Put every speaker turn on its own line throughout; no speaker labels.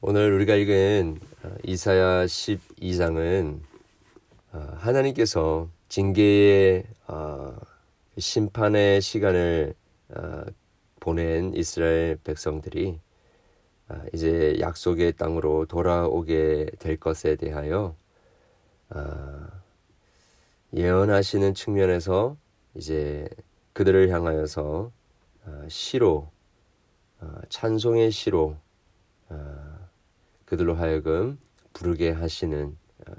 오늘 우리가 읽은 어, 이사야 12장은 어, 하나님께서 징계의 어, 심판의 시간을 보낸 이스라엘 백성들이 이제 약속의 땅으로 돌아오게 될 것에 대하여 예언하시는 측면에서 이제 그들을 향하여서 시로 찬송의 시로 그들로 하여금 부르게 하시는 어,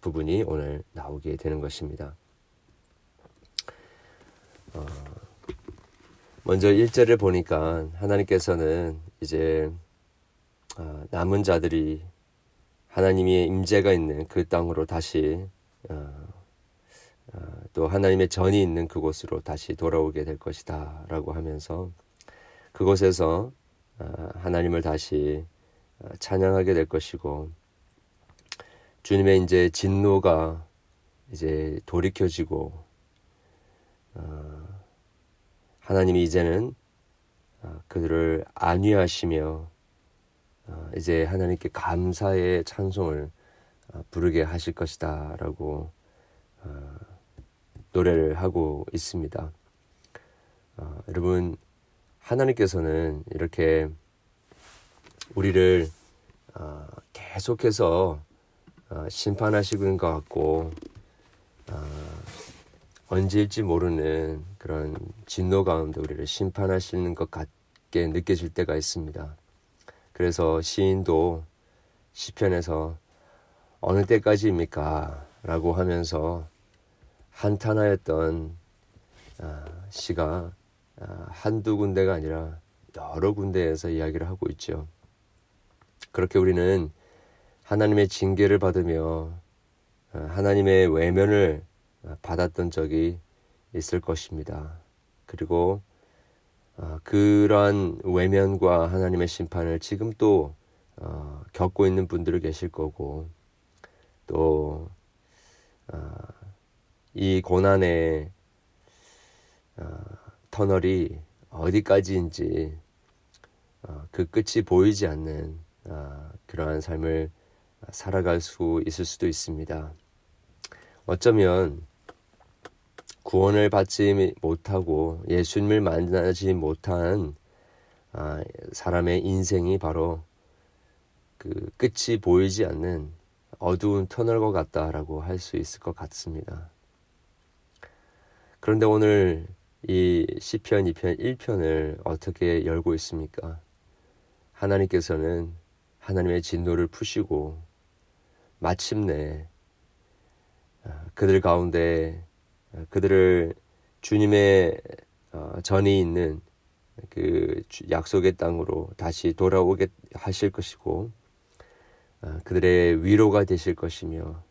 부분이 오늘 나오게 되는 것입니다. 어, 먼저 1절을 보니까 하나님께서는 이제 어, 남은 자들이 하나님의 임재가 있는 그 땅으로 다시 또 하나님의 전이 있는 그곳으로 다시 돌아오게 될 것이다 라고 하면서 그곳에서 하나님을 다시 찬양하게 될 것이고 주님의 이제 진노가 이제 돌이켜지고 어, 하나님이 이제는 어, 그들을 안위하시며 어, 이제 하나님께 감사의 찬송을 어, 부르게 하실 것이다라고 어, 노래를 하고 있습니다. 어, 여러분 하나님께서는 이렇게 우리를 어, 계속해서 어, 심판하시고 있는 것 같고 어, 언제일지 모르는 그런 진노 가운데 우리를 심판하시는 것 같게 느껴질 때가 있습니다. 그래서 시인도 시편에서 어느 때까지입니까? 라고 하면서 한탄하였던 시가 한두 군데가 아니라 여러 군데에서 이야기를 하고 있죠. 그렇게 우리는 하나님의 징계를 받으며 어, 하나님의 외면을 받았던 적이 있을 것입니다. 그리고 어, 그러한 외면과 하나님의 심판을 지금 또 어, 겪고 있는 분들이 계실 거고 또 이 고난의 터널이 어디까지인지 그 끝이 보이지 않는 아, 그러한 삶을 살아갈 수 있을 수도 있습니다. 어쩌면 구원을 받지 못하고 예수님을 만나지 못한 아, 사람의 인생이 바로 그 끝이 보이지 않는 어두운 터널과 같다라고 할 수 있을 것 같습니다. 그런데 오늘 이 시편 2편 1편을 어떻게 열고 있습니까? 하나님께서는 하나님의 진노를 푸시고 마침내 아, 그들 가운데 아, 그들을 주님의 어, 전이 있는 그 약속의 땅으로 다시 돌아오게 하실 것이고 아, 그들의 위로가 되실 것이며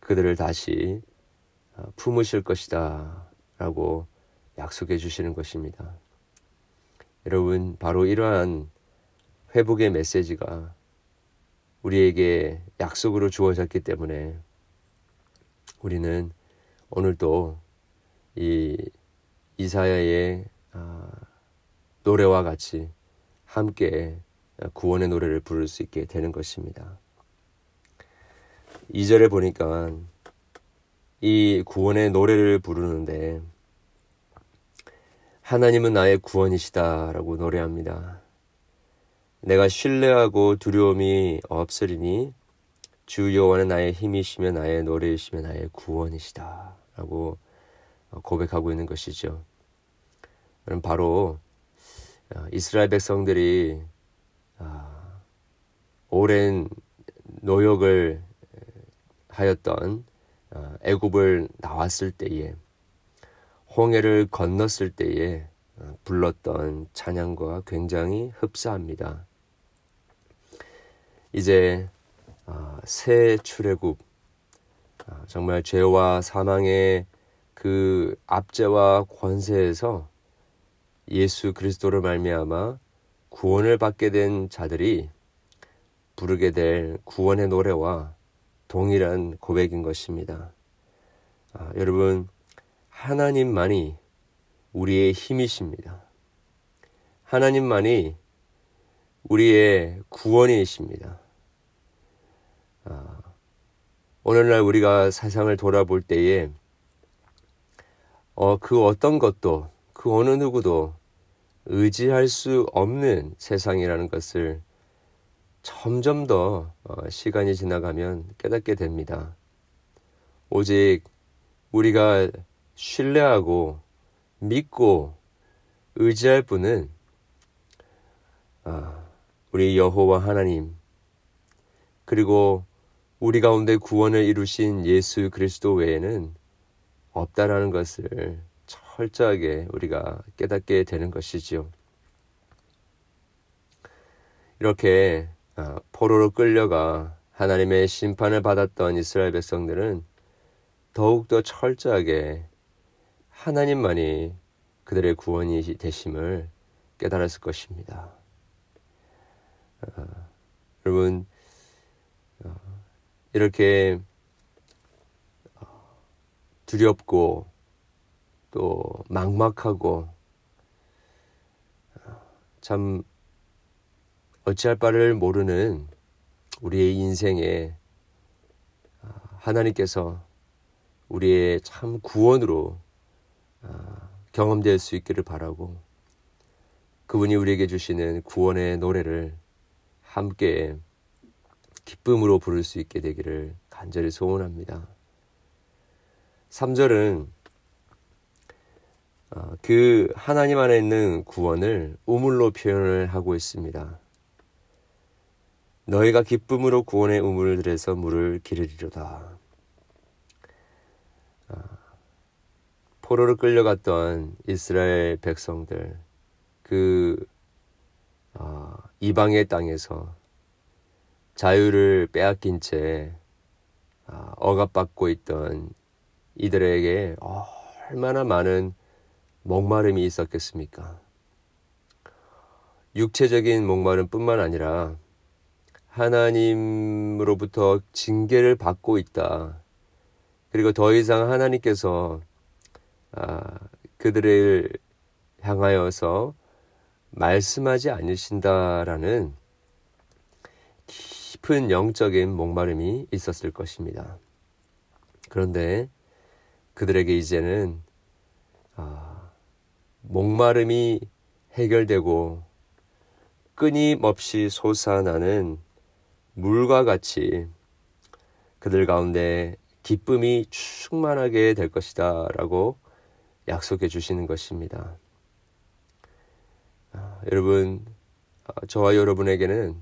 그들을 다시 어, 품으실 것이다 라고 약속해 주시는 것입니다. 여러분, 바로 이러한 회복의 메시지가 우리에게 약속으로 주어졌기 때문에 우리는 오늘도 이 이사야의 아, 노래와 같이 함께 구원의 노래를 부를 수 있게 되는 것입니다. 2절에 보니까 이 구원의 노래를 부르는데 하나님은 나의 구원이시다라고 노래합니다. 내가 신뢰하고 두려움이 없으리니 주 여호와는 나의 힘이시며 나의 노래이시며 나의 구원이시다라고 고백하고 있는 것이죠. 그럼 바로 어, 이스라엘 백성들이 아, 오랜 노역을 하였던 어, 애굽을 나왔을 때에 홍해를 건넜을 때에 어, 불렀던 찬양과 굉장히 흡사합니다. 이제 어, 새 출애굽 어, 정말 죄와 사망의 그 압제와 권세에서 예수 그리스도를 말미암아 구원을 받게 된 자들이 부르게 될 구원의 노래와 동일한 고백인 것입니다. 아, 여러분 하나님만이 우리의 힘이십니다. 하나님만이 우리의 구원이십니다. 아, 오늘날 우리가 세상을 돌아볼 때에 어, 그 어떤 것도 그 어느 누구도 의지할 수 없는 세상이라는 것을 점점 더 어, 시간이 지나가면 깨닫게 됩니다. 오직 우리가 신뢰하고 믿고 의지할 분은 아, 우리 여호와 하나님 그리고 우리 가운데 구원을 이루신 예수 그리스도 외에는 없다라는 것을 철저하게 우리가 깨닫게 되는 것이지요. 이렇게 아, 포로로 끌려가 하나님의 심판을 받았던 이스라엘 백성들은 더욱더 철저하게 하나님만이 그들의 구원이 되심을 깨달았을 것입니다. 어, 여러분 어, 이렇게 어, 두렵고 또 막막하고 어, 참 어찌할 바를 모르는 우리의 인생에 어, 하나님께서 우리의 참 구원으로 경험될 수 있기를 바라고 그분이 우리에게 주시는 구원의 노래를 함께 기쁨으로 부를 수 있게 되기를 간절히 소원합니다. 3절은 어, 그 하나님 안에 있는 구원을 우물로 표현을 하고 있습니다. 너희가 기쁨으로 구원의 우물을 들여서 물을 기르리로다. 포로로 끌려갔던 이스라엘 백성들 그 어, 이방의 땅에서 자유를 빼앗긴 채 어, 억압받고 있던 이들에게 얼마나 많은 목마름이 있었겠습니까? 육체적인 목마름뿐만 아니라 하나님으로부터 징계를 받고 있다. 그리고 더 이상 하나님께서 아, 그들을 향하여서 말씀하지 않으신다라는 깊은 영적인 목마름이 있었을 것입니다. 그런데 그들에게 이제는 아, 목마름이 해결되고 끊임없이 솟아나는 물과 같이 그들 가운데 기쁨이 충만하게 될 것이다 라고 약속해 주시는 것입니다. 아, 여러분, 아, 저와 여러분에게는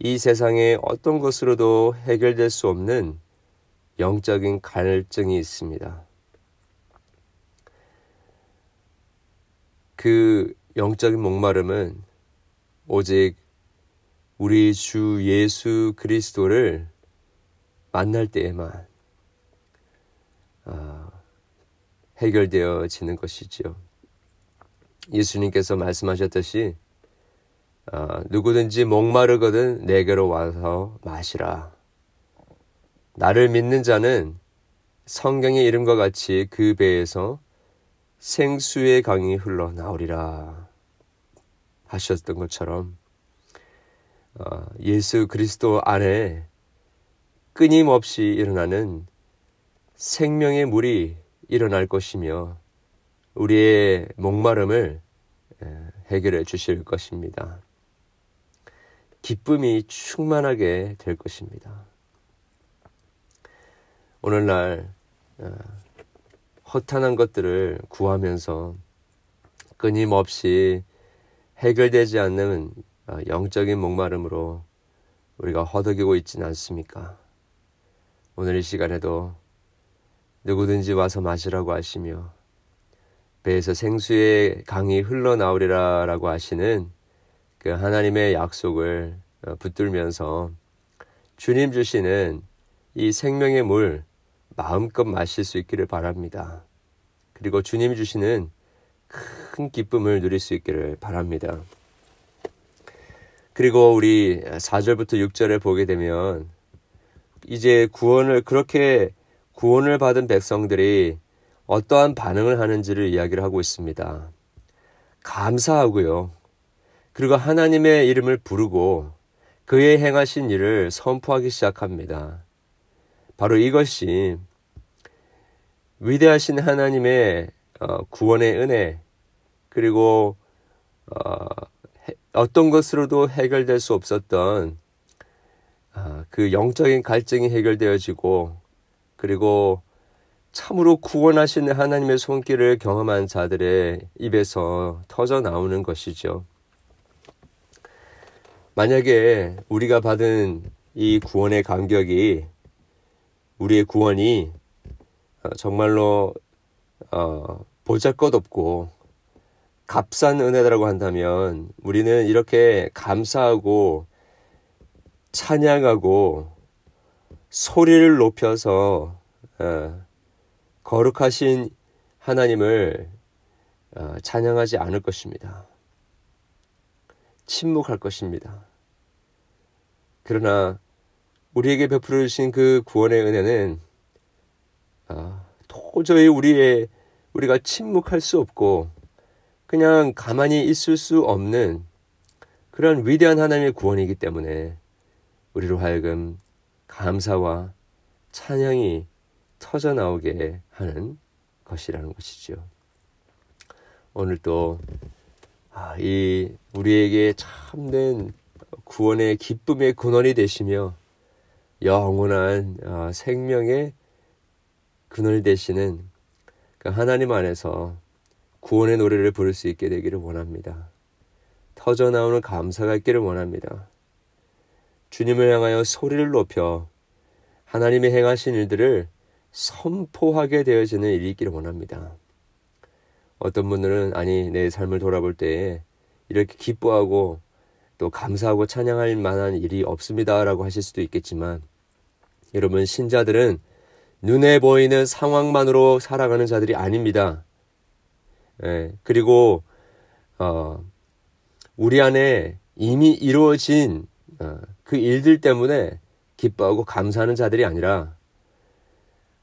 이 세상의 어떤 것으로도 해결될 수 없는 영적인 갈증이 있습니다. 그 영적인 목마름은 오직 우리 주 예수 그리스도를 만날 때에만 아, 해결되어지는 것이지요. 예수님께서 말씀하셨듯이 어, 누구든지 목마르거든 내게로 와서 마시라. 나를 믿는 자는 성경의 이름과 같이 그 배에서 생수의 강이 흘러나오리라 하셨던 것처럼 어, 예수 그리스도 안에 끊임없이 일어나는 생명의 물이 일어날 것이며 우리의 목마름을 해결해 주실 것입니다. 기쁨이 충만하게 될 것입니다. 오늘날 어, 허탄한 것들을 구하면서 끊임없이 해결되지 않는 어, 영적인 목마름으로 우리가 허덕이고 있지는 않습니까? 오늘 이 시간에도 누구든지 와서 마시라고 하시며 배에서 생수의 강이 흘러나오리라 라고 하시는 그 하나님의 약속을 어, 붙들면서 주님 주시는 이 생명의 물 마음껏 마실 수 있기를 바랍니다. 그리고 주님 주시는 큰 기쁨을 누릴 수 있기를 바랍니다. 그리고 우리 4절부터 6절에 보게 되면 이제 구원을 그렇게 구원을 받은 백성들이 어떠한 반응을 하는지를 이야기를 하고 있습니다. 감사하고요. 그리고 하나님의 이름을 부르고 그의 행하신 일을 선포하기 시작합니다. 바로 이것이 위대하신 하나님의 어, 구원의 은혜 그리고 어, 어떤 것으로도 해결될 수 없었던 아, 그 영적인 갈증이 해결되어지고 그리고 참으로 구원하시는 하나님의 손길을 경험한 자들의 입에서 터져 나오는 것이죠. 만약에 우리가 받은 이 구원의 감격이 우리의 구원이 어, 정말로 어, 보잘것없고 값싼 은혜다라고 한다면 우리는 이렇게 감사하고 찬양하고 소리를 높여서 어, 거룩하신 하나님을 어, 찬양하지 않을 것입니다. 침묵할 것입니다. 그러나 우리에게 베풀어 주신 그 구원의 은혜는 아, 도저히 우리의 우리가 침묵할 수 없고 그냥 가만히 있을 수 없는 그런 위대한 하나님의 구원이기 때문에 우리로 하여금 감사와 찬양이 터져 나오게 하는 것이라는 것이죠. 오늘도 아, 이 우리에게 참된 구원의 기쁨의 근원이 되시며 영원한 아, 생명의 근원이 되시는 그 하나님 안에서 구원의 노래를 부를 수 있게 되기를 원합니다. 터져 나오는 감사가 있기를 원합니다. 주님을 향하여 소리를 높여 하나님의 행하신 일들을 선포하게 되어지는 일이 있기를 원합니다. 어떤 분들은 아니 내 삶을 돌아볼 때에 이렇게 기뻐하고 또 감사하고 찬양할 만한 일이 없습니다라고 하실 수도 있겠지만 여러분 신자들은 눈에 보이는 상황만으로 살아가는 자들이 아닙니다. 예, 그리고 어, 우리 안에 이미 이루어진 어, 그 일들 때문에 기뻐하고 감사하는 자들이 아니라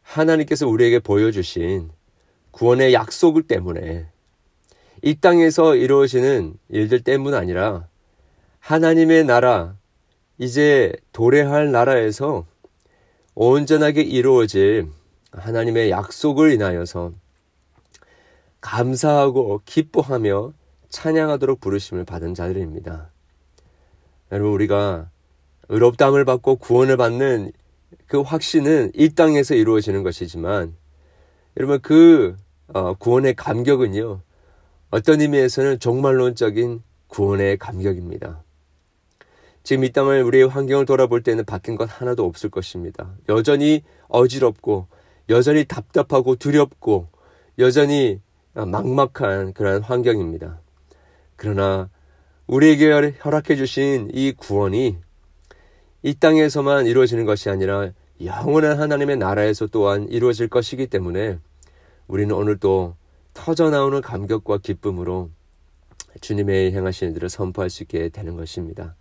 하나님께서 우리에게 보여주신 구원의 약속을 때문에 이 땅에서 이루어지는 일들 때문 아니라 하나님의 나라, 이제 도래할 나라에서 온전하게 이루어질 하나님의 약속을 인하여서 감사하고 기뻐하며 찬양하도록 부르심을 받은 자들입니다. 여러분, 우리가 의롭다함을 받고 구원을 받는 그 확신은 이 땅에서 이루어지는 것이지만 여러분 그 어, 구원의 감격은요 어떤 의미에서는 종말론적인 구원의 감격입니다. 지금 이 땅을 우리의 환경을 돌아볼 때는 바뀐 것 하나도 없을 것입니다. 여전히 어지럽고 여전히 답답하고 두렵고 여전히 막막한 그러한 환경입니다. 그러나 우리에게 허락해 주신 이 구원이 이 땅에서만 이루어지는 것이 아니라 영원한 하나님의 나라에서 또한 이루어질 것이기 때문에 우리는 오늘도 터져 나오는 감격과 기쁨으로 주님의 행하신 일들을 선포할 수 있게 되는 것입니다.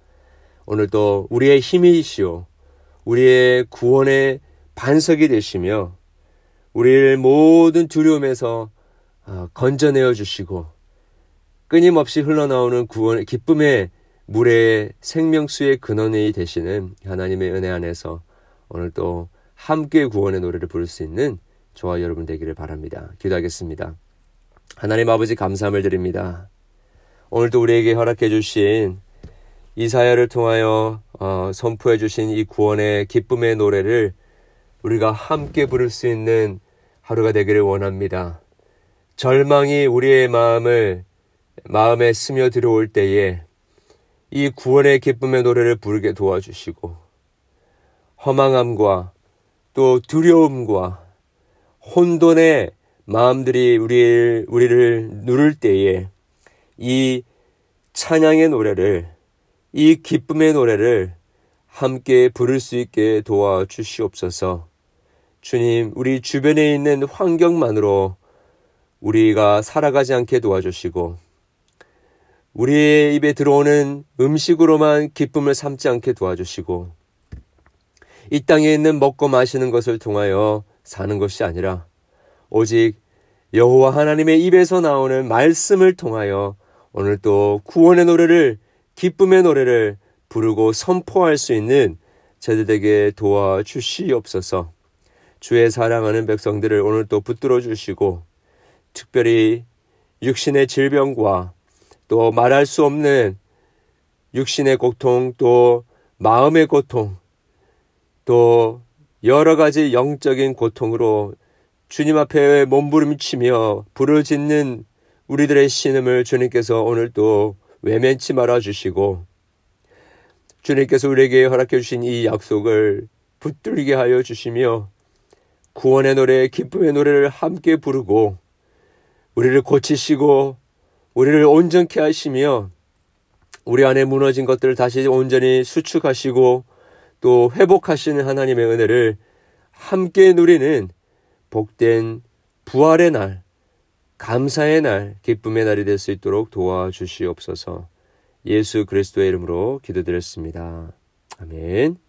오늘도 우리의 힘이시오. 우리의 구원의 반석이 되시며 우리를 모든 두려움에서 어, 건져내어 주시고 끊임없이 흘러나오는 구원의 기쁨의 물의 생명수의 근원이 되시는 하나님의 은혜 안에서 오늘 또 함께 구원의 노래를 부를 수 있는 저와 여러분 되기를 바랍니다. 기도하겠습니다. 하나님 아버지 감사함을 드립니다. 오늘도 우리에게 허락해 주신 이사야를 통하여 어, 선포해 주신 이 구원의 기쁨의 노래를 우리가 함께 부를 수 있는 하루가 되기를 원합니다. 절망이 우리의 마음을 마음에 스며 들어올 때에 이 구원의 기쁨의 노래를 부르게 도와주시고 허망함과 또 두려움과 혼돈의 마음들이 우리, 우리를 누를 때에 이 찬양의 노래를 이 기쁨의 노래를 함께 부를 수 있게 도와주시옵소서. 주님, 우리 주변에 있는 환경만으로 우리가 살아가지 않게 도와주시고 우리의 입에 들어오는 음식으로만 기쁨을 삼지 않게 도와주시고 이 땅에 있는 먹고 마시는 것을 통하여 사는 것이 아니라 오직 여호와 하나님의 입에서 나오는 말씀을 통하여 오늘 또 구원의 노래를 기쁨의 노래를 부르고 선포할 수 있는 저들에게 도와주시옵소서. 주의 사랑하는 백성들을 오늘 또 붙들어 주시고 특별히 육신의 질병과 또 말할 수 없는 육신의 고통 또 마음의 고통 또 여러 가지 영적인 고통으로 주님 앞에 몸부림치며 부르짖는 우리들의 신음을 주님께서 오늘 또 외면치 말아 주시고 주님께서 우리에게 허락해 주신 이 약속을 붙들게 하여 주시며 구원의 노래, 기쁨의 노래를 함께 부르고 우리를 고치시고 우리를 온전케 하시며 우리 안에 무너진 것들을 다시 온전히 수축하시고 또 회복하시는 하나님의 은혜를 함께 누리는 복된 부활의 날, 감사의 날, 기쁨의 날이 될 수 있도록 도와주시옵소서. 예수 그리스도의 이름으로 기도드렸습니다. 아멘.